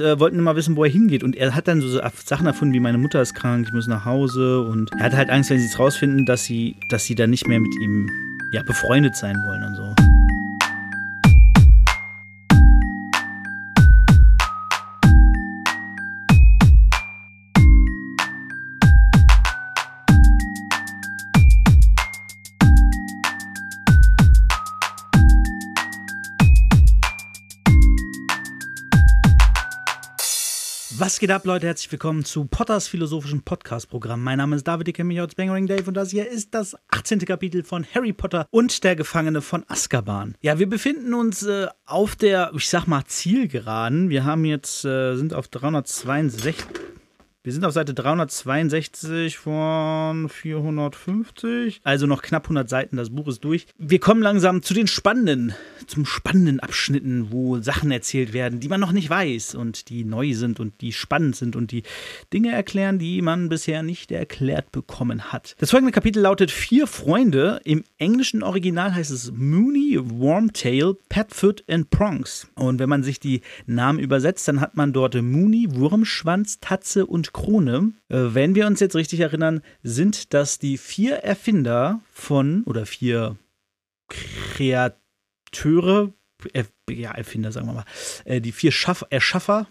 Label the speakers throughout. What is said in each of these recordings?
Speaker 1: äh, wollten immer wissen, wo er hingeht. Und er hat dann so Sachen erfunden wie meine Mutter ist krank, ich muss nach Hause. Und er hat halt Angst, wenn sie es rausfinden, dass sie, dass sie dann nicht mehr mit ihm ja, befreundet sein wollen und so. Was geht ab, Leute? Herzlich willkommen zu Potters philosophischen Podcast-Programm. Mein Name ist David, ihr kennt mich als Bangering Dave und das hier ist das 18. Kapitel von Harry Potter und der Gefangene von Azkaban. Ja, wir befinden uns äh, auf der, ich sag mal, Zielgeraden. Wir haben jetzt, äh, sind auf 362, wir sind auf Seite 362 von 450, also noch knapp 100 Seiten, das Buch ist durch. Wir kommen langsam zu den spannenden, zum spannenden Abschnitten, wo Sachen erzählt werden, die man noch nicht weiß und die neu sind und die spannend sind und die Dinge erklären, die man bisher nicht erklärt bekommen hat. Das folgende Kapitel lautet Vier Freunde. Im englischen Original heißt es Mooney, Wormtail, Petfoot and Prongs. Und wenn man sich die Namen übersetzt, dann hat man dort Mooney, Wurmschwanz, Tatze und Krone. Äh, wenn wir uns jetzt richtig erinnern, sind das die vier Erfinder von oder vier Kreateure, ja, Erfinder, sagen wir mal, äh, die vier Schaff Erschaffer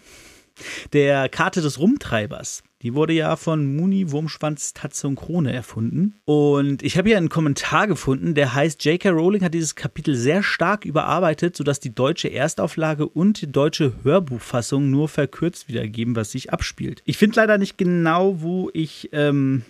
Speaker 1: der Karte des Rumtreibers. Die wurde ja von Muni, Wurmschwanz, Tatze und Krone erfunden. Und ich habe hier einen Kommentar gefunden, der heißt, J.K. Rowling hat dieses Kapitel sehr stark überarbeitet, sodass die deutsche Erstauflage und die deutsche Hörbuchfassung nur verkürzt wiedergeben, was sich abspielt. Ich finde leider nicht genau, wo ich ähm,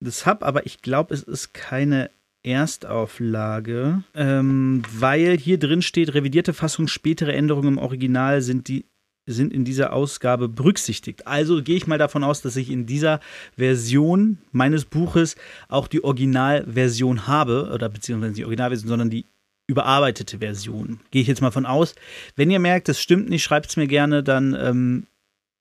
Speaker 1: das habe, aber ich glaube, es ist keine Erstauflage, ähm, weil hier drin steht, revidierte Fassung, spätere Änderungen im Original sind die sind in dieser Ausgabe berücksichtigt. Also gehe ich mal davon aus, dass ich in dieser Version meines Buches auch die Originalversion habe, oder beziehungsweise nicht die Originalversion, sondern die überarbeitete Version. Gehe ich jetzt mal von aus. Wenn ihr merkt, das stimmt nicht, schreibt es mir gerne, dann ähm,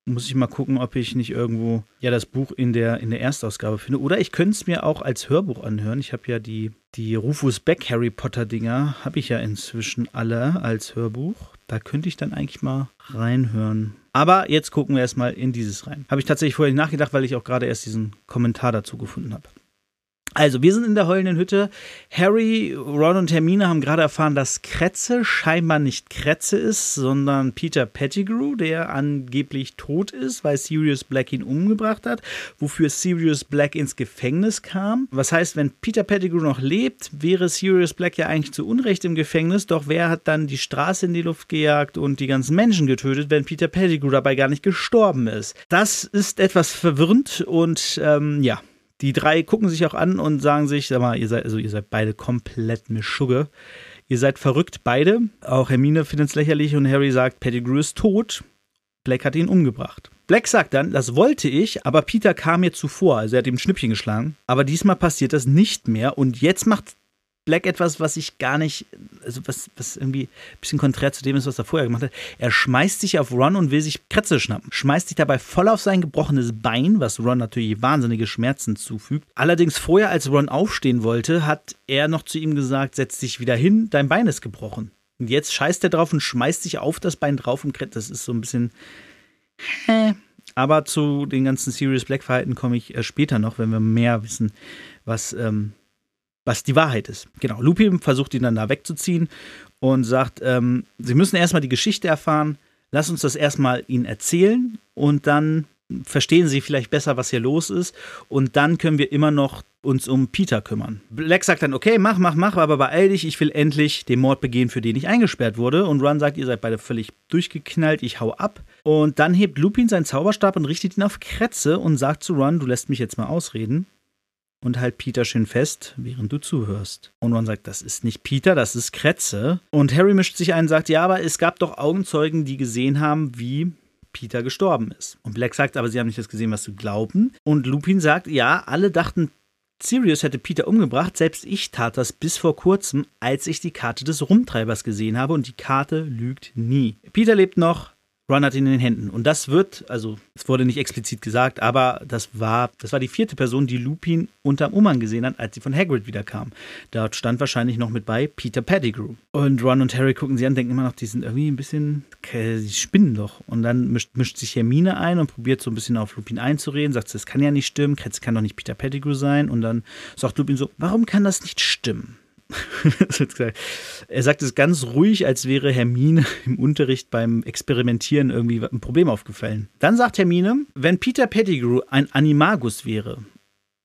Speaker 1: muss ich mal gucken, ob ich nicht irgendwo ja das Buch in der, in der Erstausgabe finde. Oder ich könnte es mir auch als Hörbuch anhören. Ich habe ja die, die Rufus Beck Harry Potter Dinger, habe ich ja inzwischen alle als Hörbuch. Da könnte ich dann eigentlich mal reinhören. Aber jetzt gucken wir erstmal in dieses rein. Habe ich tatsächlich vorher nicht nachgedacht, weil ich auch gerade erst diesen Kommentar dazu gefunden habe. Also, wir sind in der heulenden Hütte. Harry, Ron und Hermine haben gerade erfahren, dass Kretze scheinbar nicht Kretze ist, sondern Peter Pettigrew, der angeblich tot ist, weil Sirius Black ihn umgebracht hat, wofür Sirius Black ins Gefängnis kam. Was heißt, wenn Peter Pettigrew noch lebt, wäre Sirius Black ja eigentlich zu Unrecht im Gefängnis, doch wer hat dann die Straße in die Luft gejagt und die ganzen Menschen getötet, wenn Peter Pettigrew dabei gar nicht gestorben ist? Das ist etwas verwirrend und ähm, ja, die drei gucken sich auch an und sagen sich, sag mal, ihr seid, also ihr seid beide komplett Mischugge. Ihr seid verrückt, beide. Auch Hermine findet es lächerlich und Harry sagt, Pettigrew ist tot. Black hat ihn umgebracht. Black sagt dann, das wollte ich, aber Peter kam mir zuvor. Also er hat ihm ein Schnippchen geschlagen. Aber diesmal passiert das nicht mehr. Und jetzt macht Black etwas, was ich gar nicht, also was, was irgendwie ein bisschen konträr zu dem ist, was er vorher gemacht hat. Er schmeißt sich auf Ron und will sich Kretze schnappen. Schmeißt sich dabei voll auf sein gebrochenes Bein, was Ron natürlich wahnsinnige Schmerzen zufügt. Allerdings vorher, als Ron aufstehen wollte, hat er noch zu ihm gesagt, setz dich wieder hin, dein Bein ist gebrochen. Und jetzt scheißt er drauf und schmeißt sich auf das Bein drauf und Kretze. Das ist so ein bisschen. Aber zu den ganzen Serious Black Verhalten komme ich äh, später noch, wenn wir mehr wissen, was ähm, was die Wahrheit ist. Genau, Lupin versucht ihn dann da wegzuziehen und sagt, ähm, sie müssen erstmal die Geschichte erfahren, lass uns das erstmal ihnen erzählen und dann verstehen sie vielleicht besser, was hier los ist und dann können wir immer noch uns um Peter kümmern. Black sagt dann, okay, mach, mach, mach, aber beeil dich, ich will endlich den Mord begehen, für den ich eingesperrt wurde. Und Ron sagt, ihr seid beide völlig durchgeknallt, ich hau ab. Und dann hebt Lupin seinen Zauberstab und richtet ihn auf Kretze und sagt zu Ron, du lässt mich jetzt mal ausreden und halt Peter schön fest, während du zuhörst. Und Ron sagt, das ist nicht Peter, das ist Kretze. Und Harry mischt sich ein und sagt, ja, aber es gab doch Augenzeugen, die gesehen haben, wie Peter gestorben ist. Und Black sagt, aber sie haben nicht das gesehen, was sie glauben. Und Lupin sagt, ja, alle dachten, Sirius hätte Peter umgebracht. Selbst ich tat das bis vor kurzem, als ich die Karte des Rumtreibers gesehen habe. Und die Karte lügt nie. Peter lebt noch, Ron hat ihn in den Händen. Und das wird, also es wurde nicht explizit gesagt, aber das war, das war die vierte Person, die Lupin unterm Umhang gesehen hat, als sie von Hagrid wiederkam. Dort stand wahrscheinlich noch mit bei Peter Pettigrew. Und Ron und Harry gucken sie an, denken immer noch, die sind irgendwie ein bisschen, die spinnen doch. Und dann mischt, mischt sich Hermine ein und probiert so ein bisschen auf Lupin einzureden, sagt, das kann ja nicht stimmen, das kann doch nicht Peter Pettigrew sein. Und dann sagt Lupin so, warum kann das nicht stimmen? er sagt es ganz ruhig, als wäre Hermine im Unterricht beim Experimentieren irgendwie ein Problem aufgefallen. Dann sagt Hermine, wenn Peter Pettigrew ein Animagus wäre,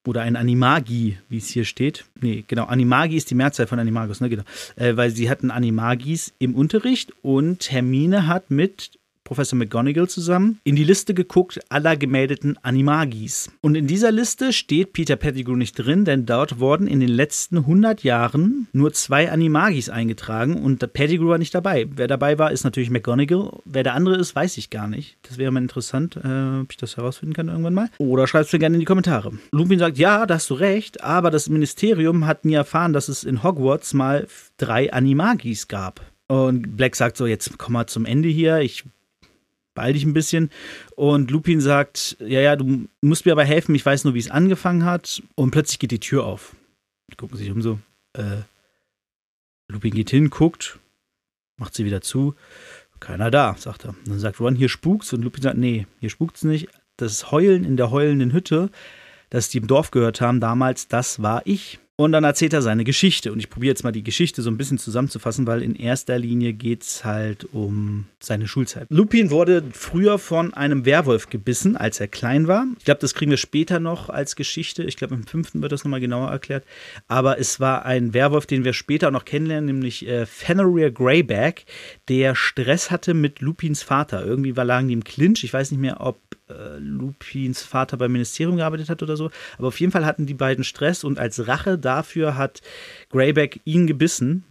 Speaker 1: oder ein Animagi, wie es hier steht. Nee, genau, Animagi ist die Mehrzahl von Animagus, ne, genau. Äh, weil sie hatten Animagis im Unterricht und Hermine hat mit Professor McGonagall zusammen in die Liste geguckt aller gemeldeten Animagis. Und in dieser Liste steht Peter Pettigrew nicht drin, denn dort wurden in den letzten 100 Jahren nur zwei Animagis eingetragen und Pettigrew war nicht dabei. Wer dabei war, ist natürlich McGonagall. Wer der andere ist, weiß ich gar nicht. Das wäre mal interessant, äh, ob ich das herausfinden kann irgendwann mal. Oder schreibt es mir gerne in die Kommentare. Lupin sagt, ja, da hast du recht, aber das Ministerium hat nie erfahren, dass es in Hogwarts mal drei Animagis gab. Und Black sagt so, jetzt komm mal zum Ende hier. Ich beeil dich ein bisschen. Und Lupin sagt, ja, ja, du musst mir aber helfen, ich weiß nur, wie es angefangen hat. Und plötzlich geht die Tür auf. Die gucken sich um so. Äh, Lupin geht hin, guckt, macht sie wieder zu. Keiner da, sagt er. Und dann sagt Ron, hier spukt's. Und Lupin sagt, nee, hier spukt's nicht. Das Heulen in der heulenden Hütte, das die im Dorf gehört haben damals, das war ich. Und dann erzählt er seine Geschichte. Und ich probiere jetzt mal die Geschichte so ein bisschen zusammenzufassen, weil in erster Linie geht es halt um seine Schulzeit. Lupin wurde früher von einem Werwolf gebissen, als er klein war. Ich glaube, das kriegen wir später noch als Geschichte. Ich glaube, im fünften wird das nochmal genauer erklärt. Aber es war ein Werwolf, den wir später noch kennenlernen, nämlich äh, Fenrir Greyback, der Stress hatte mit Lupins Vater. Irgendwie war lagen die im Clinch. Ich weiß nicht mehr, ob äh, Lupins Vater beim Ministerium gearbeitet hat oder so. Aber auf jeden Fall hatten die beiden Stress und als Rache dafür hat Greyback ihn gebissen,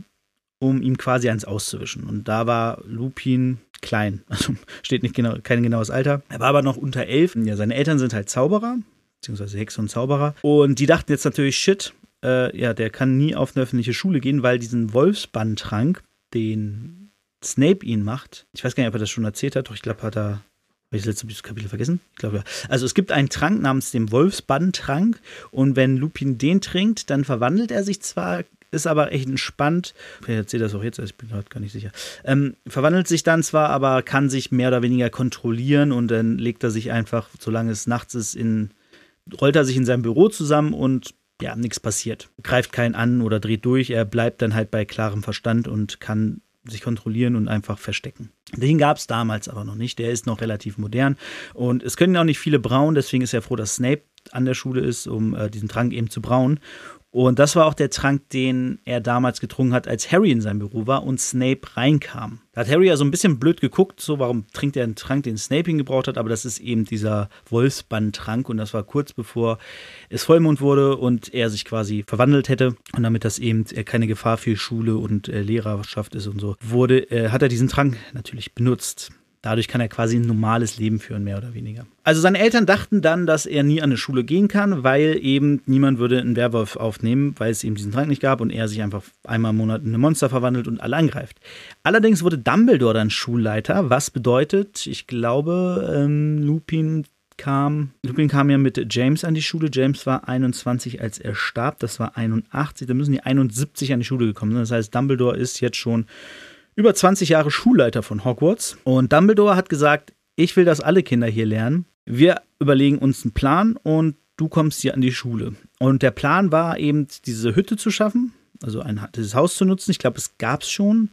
Speaker 1: um ihm quasi eins auszuwischen. Und da war Lupin klein. Also steht nicht genau, kein genaues Alter. Er war aber noch unter elf. Ja, seine Eltern sind halt Zauberer, beziehungsweise Hexe und Zauberer. Und die dachten jetzt natürlich, shit, äh, ja, der kann nie auf eine öffentliche Schule gehen, weil diesen Wolfsbandtrank, den Snape ihn macht, ich weiß gar nicht, ob er das schon erzählt hat, doch ich glaube, hat er habe ich das letzte Kapitel vergessen? Ich glaube ja. Also es gibt einen Trank namens dem Wolfsbanntrank und wenn Lupin den trinkt, dann verwandelt er sich zwar, ist aber echt entspannt. Ich erzähle das auch jetzt, also ich bin gerade gar nicht sicher. Ähm, verwandelt sich dann zwar, aber kann sich mehr oder weniger kontrollieren und dann legt er sich einfach, solange es nachts ist, in, rollt er sich in seinem Büro zusammen und ja, nichts passiert. Greift keinen an oder dreht durch. Er bleibt dann halt bei klarem Verstand und kann sich kontrollieren und einfach verstecken. Den gab es damals aber noch nicht. Der ist noch relativ modern. Und es können auch nicht viele brauen, deswegen ist er froh, dass Snape an der Schule ist, um äh, diesen Trank eben zu brauen. Und das war auch der Trank, den er damals getrunken hat, als Harry in seinem Büro war und Snape reinkam. Da hat Harry ja so ein bisschen blöd geguckt, so warum trinkt er einen Trank, den Snape hingebraucht hat, aber das ist eben dieser Wolfsbandtrank und das war kurz bevor es Vollmond wurde und er sich quasi verwandelt hätte und damit das eben keine Gefahr für Schule und äh, Lehrerschaft ist und so, wurde, äh, hat er diesen Trank natürlich benutzt. Dadurch kann er quasi ein normales Leben führen, mehr oder weniger. Also seine Eltern dachten dann, dass er nie an eine Schule gehen kann, weil eben niemand würde einen Werwolf aufnehmen, weil es eben diesen Trank nicht gab und er sich einfach einmal im Monat in ein Monster verwandelt und alle angreift. Allerdings wurde Dumbledore dann Schulleiter, was bedeutet, ich glaube, ähm, Lupin kam, Lupin kam ja mit James an die Schule. James war 21, als er starb. Das war 81. Da müssen die 71 an die Schule gekommen sein. Das heißt, Dumbledore ist jetzt schon über 20 Jahre Schulleiter von Hogwarts. Und Dumbledore hat gesagt, ich will, dass alle Kinder hier lernen. Wir überlegen uns einen Plan und du kommst hier an die Schule. Und der Plan war eben, diese Hütte zu schaffen, also ein, dieses Haus zu nutzen. Ich glaube, es gab es schon.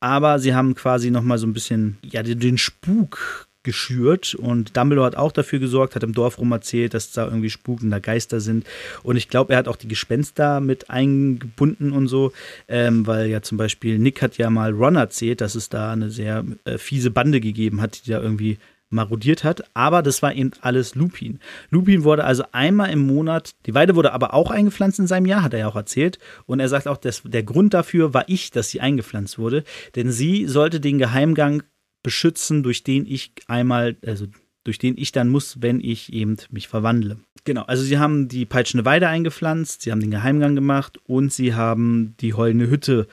Speaker 1: Aber sie haben quasi nochmal so ein bisschen ja, den Spuk geschürt. Und Dumbledore hat auch dafür gesorgt, hat im Dorf rum erzählt, dass da irgendwie spukende Geister sind. Und ich glaube, er hat auch die Gespenster mit eingebunden und so, ähm, weil ja zum Beispiel Nick hat ja mal Ron erzählt, dass es da eine sehr äh, fiese Bande gegeben hat, die da irgendwie marodiert hat, aber das war eben alles Lupin. Lupin wurde also einmal im Monat, die Weide wurde aber auch eingepflanzt in seinem Jahr, hat er ja auch erzählt. Und er sagt auch, dass der Grund dafür war ich, dass sie eingepflanzt wurde, denn sie sollte den Geheimgang beschützen, durch den ich einmal, also durch den ich dann muss, wenn ich eben mich verwandle. Genau, also sie haben die peitschende Weide eingepflanzt, sie haben den Geheimgang gemacht und sie haben die heulende Hütte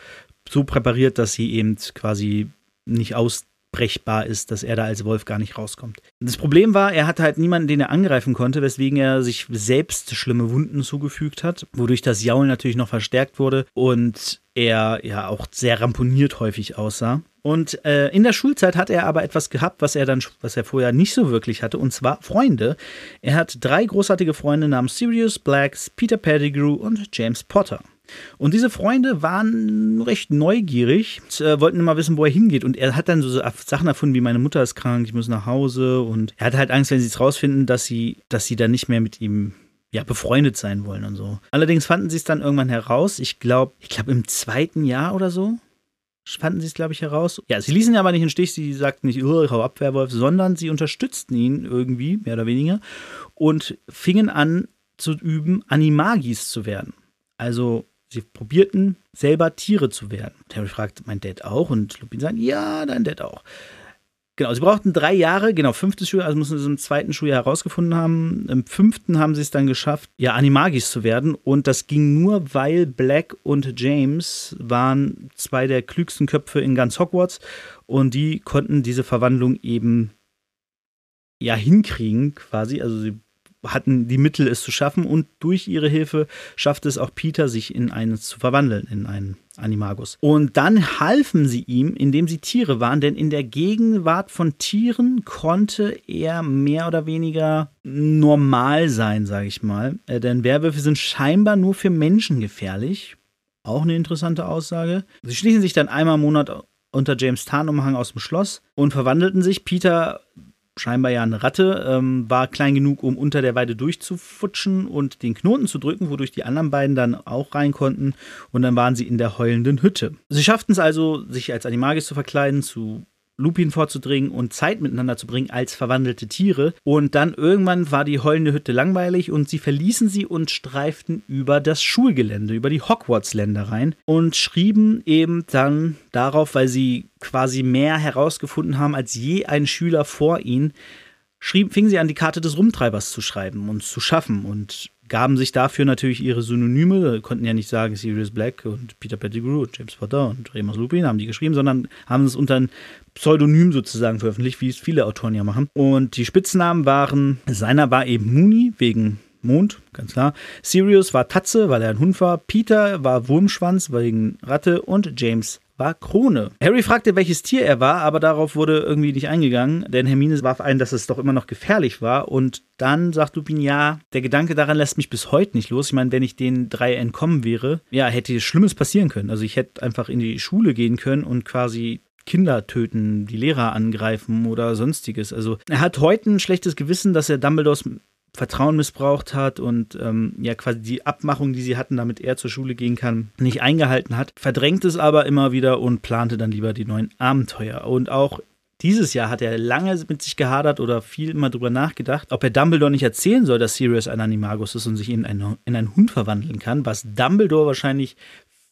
Speaker 1: so präpariert, dass sie eben quasi nicht aus unbrechbar ist, dass er da als Wolf gar nicht rauskommt. Das Problem war, er hatte halt niemanden, den er angreifen konnte, weswegen er sich selbst schlimme Wunden zugefügt hat, wodurch das Jaulen natürlich noch verstärkt wurde und er ja auch sehr ramponiert häufig aussah. Und äh, in der Schulzeit hat er aber etwas gehabt, was er dann, was er vorher nicht so wirklich hatte, und zwar Freunde. Er hat drei großartige Freunde namens Sirius Blacks, Peter Pettigrew und James Potter. Und diese Freunde waren recht neugierig, und, äh, wollten immer wissen, wo er hingeht. Und er hat dann so Sachen erfunden wie meine Mutter ist krank, ich muss nach Hause. Und er hat halt Angst, wenn sie es rausfinden, dass sie, dass sie dann nicht mehr mit ihm ja, befreundet sein wollen und so. Allerdings fanden sie es dann irgendwann heraus. Ich glaube, ich glaube im zweiten Jahr oder so fanden sie es, glaube ich, heraus. Ja, sie ließen ihn aber nicht im Stich. Sie sagten nicht, oh, hau ab, Werwolf, sondern sie unterstützten ihn irgendwie, mehr oder weniger, und fingen an zu üben, Animagis zu werden. Also sie probierten selber Tiere zu werden. Terry fragt, mein Dad auch? Und Lupin sagt, ja, dein Dad auch. Genau, sie brauchten drei Jahre, genau, fünftes Schuljahr, also mussten sie im zweiten Schuljahr herausgefunden haben. Im fünften haben sie es dann geschafft, ja, Animagis zu werden. Und das ging nur, weil Black und James waren zwei der klügsten Köpfe in ganz Hogwarts. Und die konnten diese Verwandlung eben ja hinkriegen, quasi. Also sie hatten die Mittel, es zu schaffen und durch ihre Hilfe schaffte es auch Peter, sich in eines zu verwandeln, in einen Animagus. Und dann halfen sie ihm, indem sie Tiere waren, denn in der Gegenwart von Tieren konnte er mehr oder weniger normal sein, sage ich mal. Äh, denn Werwölfe sind scheinbar nur für Menschen gefährlich. Auch eine interessante Aussage. Sie schließen sich dann einmal im Monat unter James Tarnumhang aus dem Schloss und verwandelten sich. Peter scheinbar ja eine Ratte, ähm, war klein genug, um unter der Weide durchzufutschen und den Knoten zu drücken, wodurch die anderen beiden dann auch rein konnten. Und dann waren sie in der heulenden Hütte. Sie schafften es also, sich als Animagis zu verkleiden, zu Lupin vorzudringen und Zeit miteinander zu bringen als verwandelte Tiere. Und dann irgendwann war die heulende Hütte langweilig und sie verließen sie und streiften über das Schulgelände, über die Hogwarts-Ländereien und schrieben eben dann darauf, weil sie quasi mehr herausgefunden haben als je ein Schüler vor ihnen, schrieben, fingen sie an, die Karte des Rumtreibers zu schreiben und zu schaffen und gaben sich dafür natürlich ihre Synonyme, konnten ja nicht sagen Sirius Black und Peter Pettigrew und James Potter und Remus Lupin haben die geschrieben, sondern haben es unter ein Pseudonym sozusagen veröffentlicht, wie es viele Autoren ja machen. Und die Spitznamen waren, seiner war eben Mooney wegen Mond, ganz klar. Sirius war Tatze, weil er ein Hund war. Peter war Wurmschwanz wegen Ratte und James war Krone. Harry fragte, welches Tier er war, aber darauf wurde irgendwie nicht eingegangen, denn Hermine warf ein, dass es doch immer noch gefährlich war. Und dann sagt Lupin, ja, der Gedanke daran lässt mich bis heute nicht los. Ich meine, wenn ich den drei entkommen wäre, ja, hätte Schlimmes passieren können. Also ich hätte einfach in die Schule gehen können und quasi Kinder töten, die Lehrer angreifen oder sonstiges. Also er hat heute ein schlechtes Gewissen, dass er Dumbledores Vertrauen missbraucht hat und ähm, ja quasi die Abmachung, die sie hatten, damit er zur Schule gehen kann, nicht eingehalten hat, verdrängt es aber immer wieder und plante dann lieber die neuen Abenteuer. Und auch dieses Jahr hat er lange mit sich gehadert oder viel immer drüber nachgedacht, ob er Dumbledore nicht erzählen soll, dass Sirius ein Animagus ist und sich in einen, in einen Hund verwandeln kann, was Dumbledore wahrscheinlich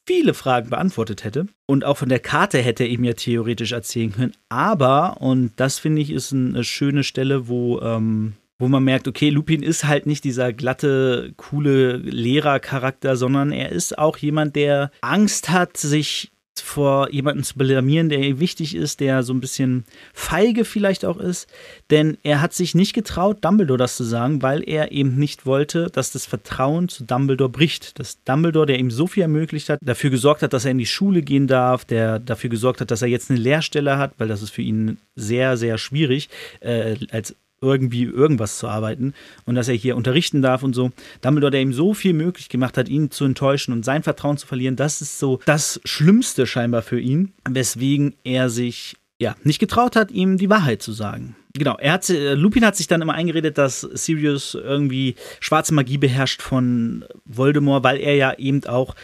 Speaker 1: viele Fragen beantwortet hätte. Und auch von der Karte hätte er ihm ja theoretisch erzählen können. Aber, und das finde ich ist eine schöne Stelle, wo ähm, wo man merkt, okay, Lupin ist halt nicht dieser glatte, coole Lehrercharakter, sondern er ist auch jemand, der Angst hat, sich vor jemandem zu blamieren, der ihm wichtig ist, der so ein bisschen feige vielleicht auch ist. Denn er hat sich nicht getraut, Dumbledore das zu sagen, weil er eben nicht wollte, dass das Vertrauen zu Dumbledore bricht. Dass Dumbledore, der ihm so viel ermöglicht hat, dafür gesorgt hat, dass er in die Schule gehen darf, der dafür gesorgt hat, dass er jetzt eine Lehrstelle hat, weil das ist für ihn sehr, sehr schwierig, äh, als irgendwie irgendwas zu arbeiten und dass er hier unterrichten darf und so. Dumbledore, der ihm so viel möglich gemacht hat, ihn zu enttäuschen und sein Vertrauen zu verlieren, das ist so das Schlimmste scheinbar für ihn, weswegen er sich ja nicht getraut hat, ihm die Wahrheit zu sagen. Genau, er hat, äh, Lupin hat sich dann immer eingeredet, dass Sirius irgendwie schwarze Magie beherrscht von Voldemort, weil er ja eben auch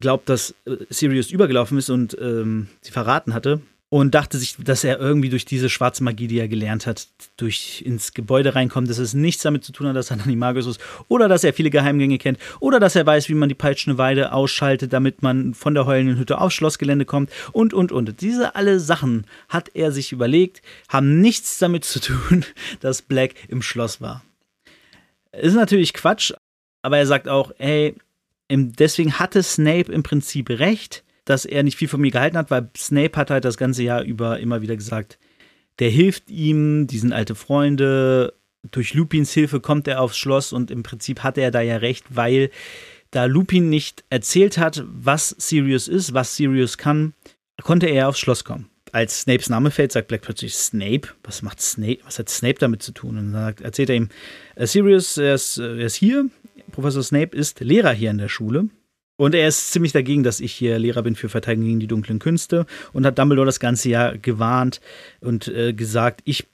Speaker 1: glaubt, dass äh, Sirius übergelaufen ist und ähm, sie verraten hatte und dachte sich, dass er irgendwie durch diese schwarze Magie, die er gelernt hat, durch ins Gebäude reinkommt, dass es nichts damit zu tun hat, dass er ein Animagus ist oder dass er viele Geheimgänge kennt oder dass er weiß, wie man die peitschende Weide ausschaltet, damit man von der heulenden Hütte aufs Schlossgelände kommt und und und. Diese alle Sachen hat er sich überlegt, haben nichts damit zu tun, dass Black im Schloss war. Ist natürlich Quatsch, aber er sagt auch, ey, deswegen hatte Snape im Prinzip recht dass er nicht viel von mir gehalten hat, weil Snape hat halt das ganze Jahr über immer wieder gesagt, der hilft ihm, die sind alte Freunde. Durch Lupins Hilfe kommt er aufs Schloss und im Prinzip hatte er da ja recht, weil da Lupin nicht erzählt hat, was Sirius ist, was Sirius kann, konnte er aufs Schloss kommen. Als Snapes Name fällt, sagt Black plötzlich Snape. Was macht Snape? Was hat Snape damit zu tun? Und dann erzählt er ihm, äh, Sirius, er ist, er ist hier. Professor Snape ist Lehrer hier in der Schule. Und er ist ziemlich dagegen, dass ich hier Lehrer bin für Verteidigung gegen die dunklen Künste und hat Dumbledore das ganze Jahr gewarnt und äh, gesagt, ich,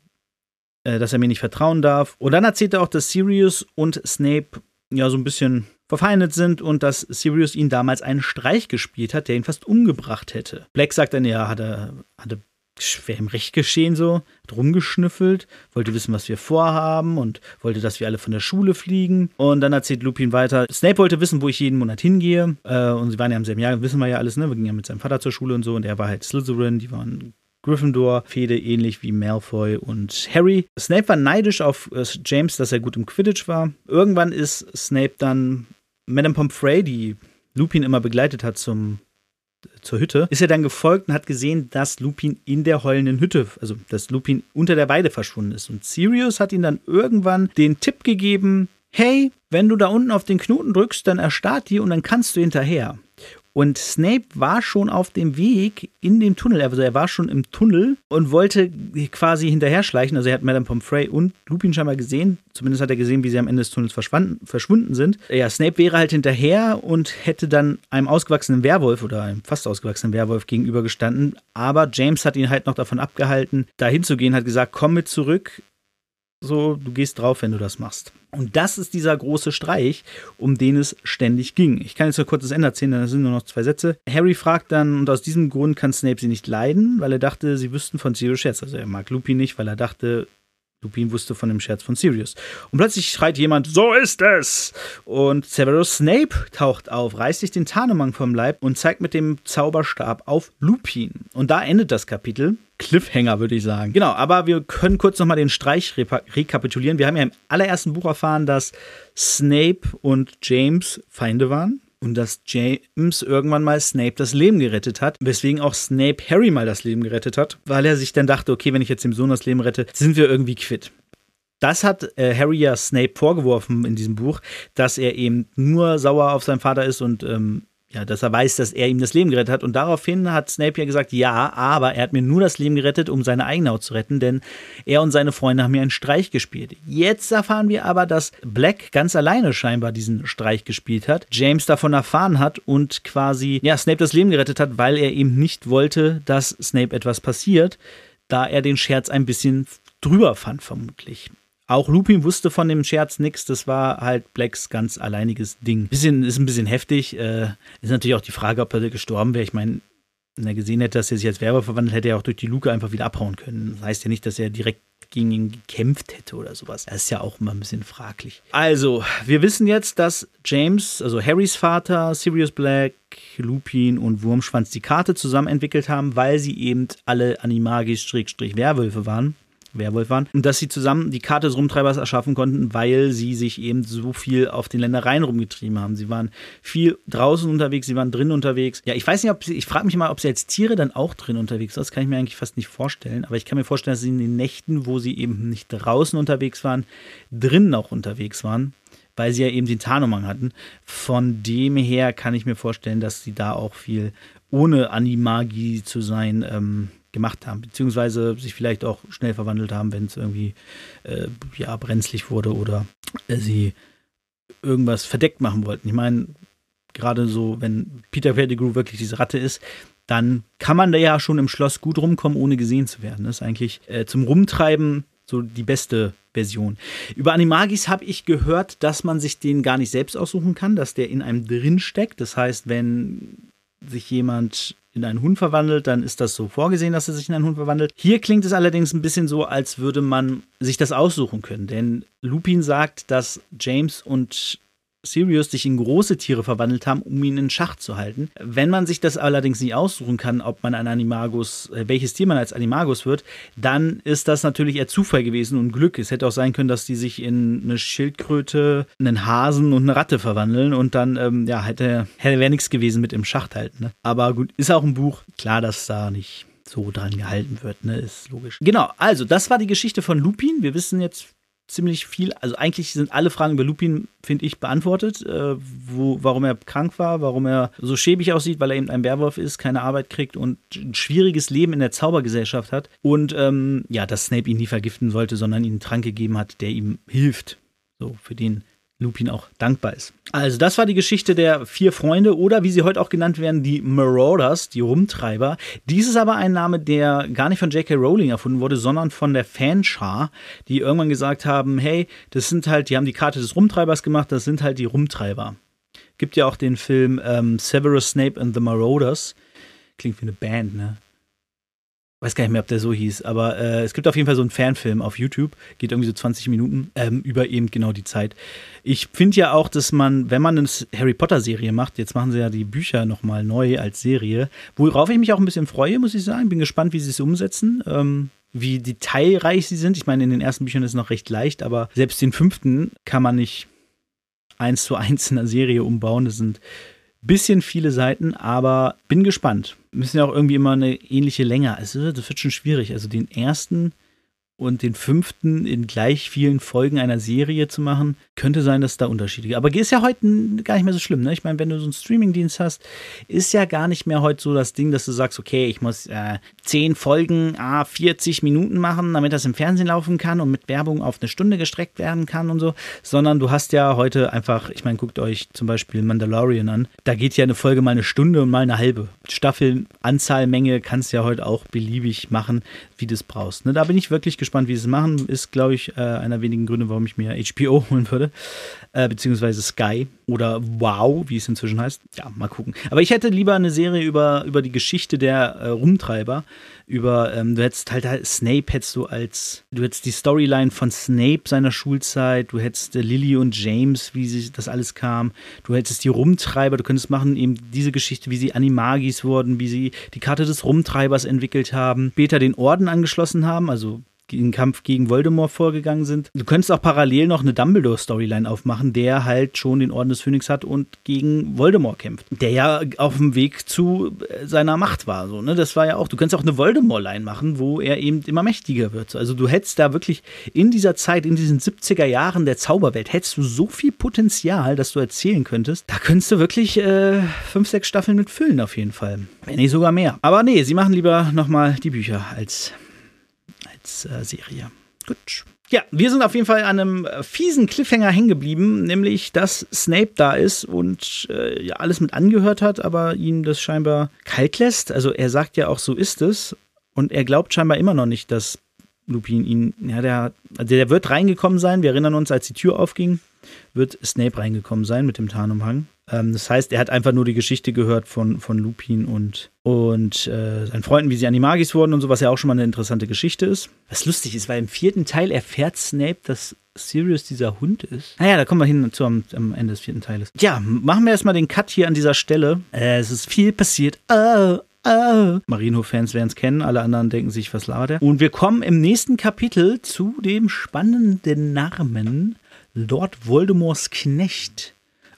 Speaker 1: äh, dass er mir nicht vertrauen darf. Und dann erzählt er auch, dass Sirius und Snape ja so ein bisschen verfeindet sind und dass Sirius ihn damals einen Streich gespielt hat, der ihn fast umgebracht hätte. Black sagt dann, ja, hat er, hatte schwer im Recht geschehen so, hat rumgeschnüffelt, wollte wissen, was wir vorhaben und wollte, dass wir alle von der Schule fliegen. Und dann erzählt Lupin weiter, Snape wollte wissen, wo ich jeden Monat hingehe. Äh, und sie waren ja im selben Jahr, wissen wir ja alles, ne? Wir gingen ja mit seinem Vater zur Schule und so und er war halt Slytherin, die waren Gryffindor, Fede ähnlich wie Malfoy und Harry. Snape war neidisch auf äh, James, dass er gut im Quidditch war. Irgendwann ist Snape dann Madame Pomfrey, die Lupin immer begleitet hat zum zur Hütte, ist er dann gefolgt und hat gesehen, dass Lupin in der heulenden Hütte, also dass Lupin unter der Weide verschwunden ist. Und Sirius hat ihm dann irgendwann den Tipp gegeben, hey, wenn du da unten auf den Knoten drückst, dann erstarrt die und dann kannst du hinterher. Und Snape war schon auf dem Weg in dem Tunnel. Also er war schon im Tunnel und wollte quasi hinterher schleichen. Also er hat Madame Pomfrey und Lupin scheinbar gesehen. Zumindest hat er gesehen, wie sie am Ende des Tunnels verschwunden sind. Ja, Snape wäre halt hinterher und hätte dann einem ausgewachsenen Werwolf oder einem fast ausgewachsenen Werwolf gegenübergestanden. Aber James hat ihn halt noch davon abgehalten, da hinzugehen, hat gesagt, komm mit zurück so, du gehst drauf, wenn du das machst. Und das ist dieser große Streich, um den es ständig ging. Ich kann jetzt nur kurz das Ende erzählen, denn es sind nur noch zwei Sätze. Harry fragt dann, und aus diesem Grund kann Snape sie nicht leiden, weil er dachte, sie wüssten von Sirius Scherz. Also er mag Lupin nicht, weil er dachte, Lupin wusste von dem Scherz von Sirius. Und plötzlich schreit jemand, so ist es! Und Severus Snape taucht auf, reißt sich den Tarnumhang vom Leib und zeigt mit dem Zauberstab auf Lupin. Und da endet das Kapitel. Cliffhanger, würde ich sagen. Genau, aber wir können kurz nochmal den Streich rekapitulieren. Wir haben ja im allerersten Buch erfahren, dass Snape und James Feinde waren und dass James irgendwann mal Snape das Leben gerettet hat, weswegen auch Snape Harry mal das Leben gerettet hat, weil er sich dann dachte, okay, wenn ich jetzt dem Sohn das Leben rette, sind wir irgendwie quitt. Das hat äh, Harry ja Snape vorgeworfen in diesem Buch, dass er eben nur sauer auf seinen Vater ist und ähm, ja, dass er weiß, dass er ihm das Leben gerettet hat. Und daraufhin hat Snape ja gesagt, ja, aber er hat mir nur das Leben gerettet, um seine eigene Haut zu retten, denn er und seine Freunde haben mir einen Streich gespielt. Jetzt erfahren wir aber, dass Black ganz alleine scheinbar diesen Streich gespielt hat, James davon erfahren hat und quasi, ja, Snape das Leben gerettet hat, weil er eben nicht wollte, dass Snape etwas passiert, da er den Scherz ein bisschen drüber fand, vermutlich. Auch Lupin wusste von dem Scherz nichts. Das war halt Blacks ganz alleiniges Ding. Bisschen, ist ein bisschen heftig. Äh, ist natürlich auch die Frage, ob er gestorben wäre. Ich meine, wenn er gesehen hätte, dass er sich als Werber verwandelt, hätte er auch durch die Luke einfach wieder abhauen können. Das heißt ja nicht, dass er direkt gegen ihn gekämpft hätte oder sowas. Das ist ja auch immer ein bisschen fraglich. Also, wir wissen jetzt, dass James, also Harrys Vater, Sirius Black, Lupin und Wurmschwanz die Karte zusammen entwickelt haben, weil sie eben alle Animagis-Werwölfe waren. Werwolf waren, und dass sie zusammen die Karte des Rumtreibers erschaffen konnten, weil sie sich eben so viel auf den Ländereien rumgetrieben haben. Sie waren viel draußen unterwegs, sie waren drin unterwegs. Ja, ich weiß nicht, ob sie, ich frage mich mal, ob sie als Tiere dann auch drin unterwegs sind. Das kann ich mir eigentlich fast nicht vorstellen. Aber ich kann mir vorstellen, dass sie in den Nächten, wo sie eben nicht draußen unterwegs waren, drinnen auch unterwegs waren weil sie ja eben den Tarnumhang hatten. Von dem her kann ich mir vorstellen, dass sie da auch viel ohne Animagie zu sein ähm, gemacht haben, beziehungsweise sich vielleicht auch schnell verwandelt haben, wenn es irgendwie äh, ja, brenzlig wurde oder äh, sie irgendwas verdeckt machen wollten. Ich meine, gerade so, wenn Peter Pettigrew wirklich diese Ratte ist, dann kann man da ja schon im Schloss gut rumkommen, ohne gesehen zu werden. Das ist eigentlich äh, zum Rumtreiben so die beste Version. Über Animagis habe ich gehört, dass man sich den gar nicht selbst aussuchen kann, dass der in einem drin steckt. Das heißt, wenn sich jemand in einen Hund verwandelt, dann ist das so vorgesehen, dass er sich in einen Hund verwandelt. Hier klingt es allerdings ein bisschen so, als würde man sich das aussuchen können, denn Lupin sagt, dass James und Sirius sich in große Tiere verwandelt haben, um ihn in Schach zu halten. Wenn man sich das allerdings nicht aussuchen kann, ob man ein Animagus, äh, welches Tier man als Animagus wird, dann ist das natürlich eher Zufall gewesen und Glück. Es hätte auch sein können, dass die sich in eine Schildkröte, einen Hasen und eine Ratte verwandeln und dann, ähm, ja, hätte, hätte wäre nichts gewesen mit im Schacht halten. Ne? Aber gut, ist auch ein Buch. Klar, dass da nicht so dran gehalten wird, ne? Ist logisch. Genau, also das war die Geschichte von Lupin. Wir wissen jetzt ziemlich viel. Also eigentlich sind alle Fragen über Lupin, finde ich, beantwortet. Äh, wo, warum er krank war, warum er so schäbig aussieht, weil er eben ein Werwolf ist, keine Arbeit kriegt und ein schwieriges Leben in der Zaubergesellschaft hat. Und ähm, ja, dass Snape ihn nie vergiften sollte, sondern ihm einen Trank gegeben hat, der ihm hilft. So, für den Lupin auch dankbar ist. Also, das war die Geschichte der vier Freunde oder wie sie heute auch genannt werden, die Marauders, die Rumtreiber. Dies ist aber ein Name, der gar nicht von J.K. Rowling erfunden wurde, sondern von der Fanschar, die irgendwann gesagt haben: hey, das sind halt, die haben die Karte des Rumtreibers gemacht, das sind halt die Rumtreiber. Gibt ja auch den Film ähm, Severus Snape and the Marauders. Klingt wie eine Band, ne? Weiß gar nicht mehr, ob der so hieß, aber äh, es gibt auf jeden Fall so einen Fanfilm auf YouTube, geht irgendwie so 20 Minuten ähm, über eben genau die Zeit. Ich finde ja auch, dass man, wenn man eine Harry Potter Serie macht, jetzt machen sie ja die Bücher nochmal neu als Serie, worauf ich mich auch ein bisschen freue, muss ich sagen. Bin gespannt, wie sie es umsetzen. Ähm, wie detailreich sie sind. Ich meine, in den ersten Büchern ist es noch recht leicht, aber selbst den fünften kann man nicht eins zu eins in einer Serie umbauen. Das sind bisschen viele Seiten, aber bin gespannt. Müssen ja auch irgendwie immer eine ähnliche Länge. Also das wird schon schwierig. Also den ersten und den fünften in gleich vielen Folgen einer Serie zu machen, könnte sein, dass da Unterschiede gibt. Aber ist ja heute gar nicht mehr so schlimm. Ne? Ich meine, wenn du so einen Streamingdienst hast, ist ja gar nicht mehr heute so das Ding, dass du sagst, okay, ich muss äh, 10 Folgen, ah, 40 Minuten machen, damit das im Fernsehen laufen kann und mit Werbung auf eine Stunde gestreckt werden kann und so, sondern du hast ja heute einfach, ich meine, guckt euch zum Beispiel Mandalorian an. Da geht ja eine Folge mal eine Stunde und mal eine halbe. Staffeln, Anzahl, Menge kannst du ja heute auch beliebig machen, wie du es brauchst. Ne? Da bin ich wirklich gespannt, wie sie es machen. Ist, glaube ich, äh, einer wenigen Gründe, warum ich mir HBO holen würde äh, beziehungsweise Sky oder Wow, wie es inzwischen heißt. Ja, mal gucken. Aber ich hätte lieber eine Serie über, über die Geschichte der äh, Rumtreiber. Über, ähm, du hättest halt, halt, Snape hättest du als, du hättest die Storyline von Snape seiner Schulzeit, du hättest äh, Lily und James, wie sie, das alles kam, du hättest die Rumtreiber, du könntest machen eben diese Geschichte, wie sie Animagis wurden, wie sie die Karte des Rumtreibers entwickelt haben, später den Orden angeschlossen haben, also den Kampf gegen Voldemort vorgegangen sind. Du könntest auch parallel noch eine Dumbledore-Storyline aufmachen, der halt schon den Orden des Phönix hat und gegen Voldemort kämpft. Der ja auf dem Weg zu äh, seiner Macht war. So, ne? Das war ja auch, du könntest auch eine Voldemort-Line machen, wo er eben immer mächtiger wird. Also du hättest da wirklich in dieser Zeit, in diesen 70er Jahren der Zauberwelt, hättest du so viel Potenzial, dass du erzählen könntest. Da könntest du wirklich äh, fünf, sechs Staffeln mit füllen auf jeden Fall. Wenn nicht sogar mehr. Aber nee, sie machen lieber nochmal die Bücher als Serie. Gut. Ja, wir sind auf jeden Fall an einem äh, fiesen Cliffhanger hängen geblieben, nämlich dass Snape da ist und äh, ja, alles mit angehört hat, aber ihm das scheinbar kalt lässt. Also er sagt ja auch, so ist es. Und er glaubt scheinbar immer noch nicht, dass Lupin ihn, ja, der, also der wird reingekommen sein. Wir erinnern uns, als die Tür aufging, wird Snape reingekommen sein mit dem Tarnumhang. Ähm, das heißt, er hat einfach nur die Geschichte gehört von, von Lupin und, und äh, seinen Freunden, wie sie Animagis wurden und so, was ja auch schon mal eine interessante Geschichte ist. Was lustig ist, weil im vierten Teil erfährt Snape, dass Sirius dieser Hund ist. Naja, da kommen wir hin zu am, am Ende des vierten Teiles. Ja, machen wir erstmal den Cut hier an dieser Stelle. Äh, es ist viel passiert. Oh, oh. Marienhof-Fans werden es kennen, alle anderen denken sich, was labert er? Und wir kommen im nächsten Kapitel zu dem spannenden Namen Lord Voldemorts Knecht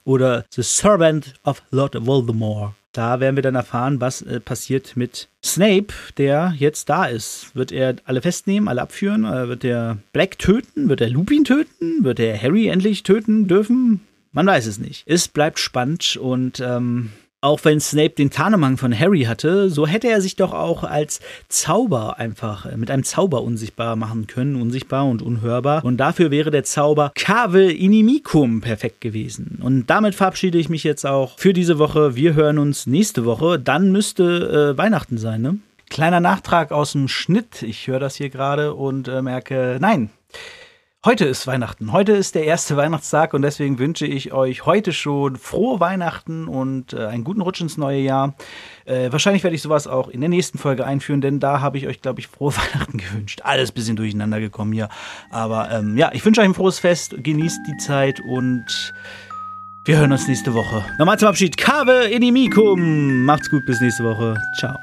Speaker 1: oder The Servant of Lord Voldemort. Da werden wir dann erfahren, was äh, passiert mit Snape, der jetzt da ist. Wird er alle festnehmen, alle abführen? Äh, wird er Black töten? Wird er Lupin töten? Wird er Harry endlich töten dürfen? Man weiß es nicht. Es bleibt spannend und ähm, auch wenn Snape den Tarnumhang von Harry hatte, so hätte er sich doch auch als Zauber einfach äh, mit einem Zauber unsichtbar machen können, unsichtbar und unhörbar. Und dafür wäre der Zauber Cave Inimicum perfekt gewesen. Und damit verabschiede ich mich jetzt auch für diese Woche. Wir hören uns nächste Woche. Dann müsste äh, Weihnachten sein, ne? Kleiner Nachtrag aus dem Schnitt. Ich höre das hier gerade und äh, merke, nein, Heute ist Weihnachten. Heute ist der erste Weihnachtstag und deswegen wünsche ich euch heute schon frohe Weihnachten und äh, einen guten Rutsch ins neue Jahr. Äh, wahrscheinlich werde ich sowas auch in der nächsten Folge einführen, denn da habe ich euch, glaube ich, frohe Weihnachten gewünscht. Alles ein bisschen durcheinander gekommen hier. Aber ähm, ja, ich wünsche euch ein frohes Fest, genießt die Zeit und Wir hören uns nächste Woche. Nochmal zum Abschied. Cave Inimicum. Macht's gut, bis nächste Woche. Ciao.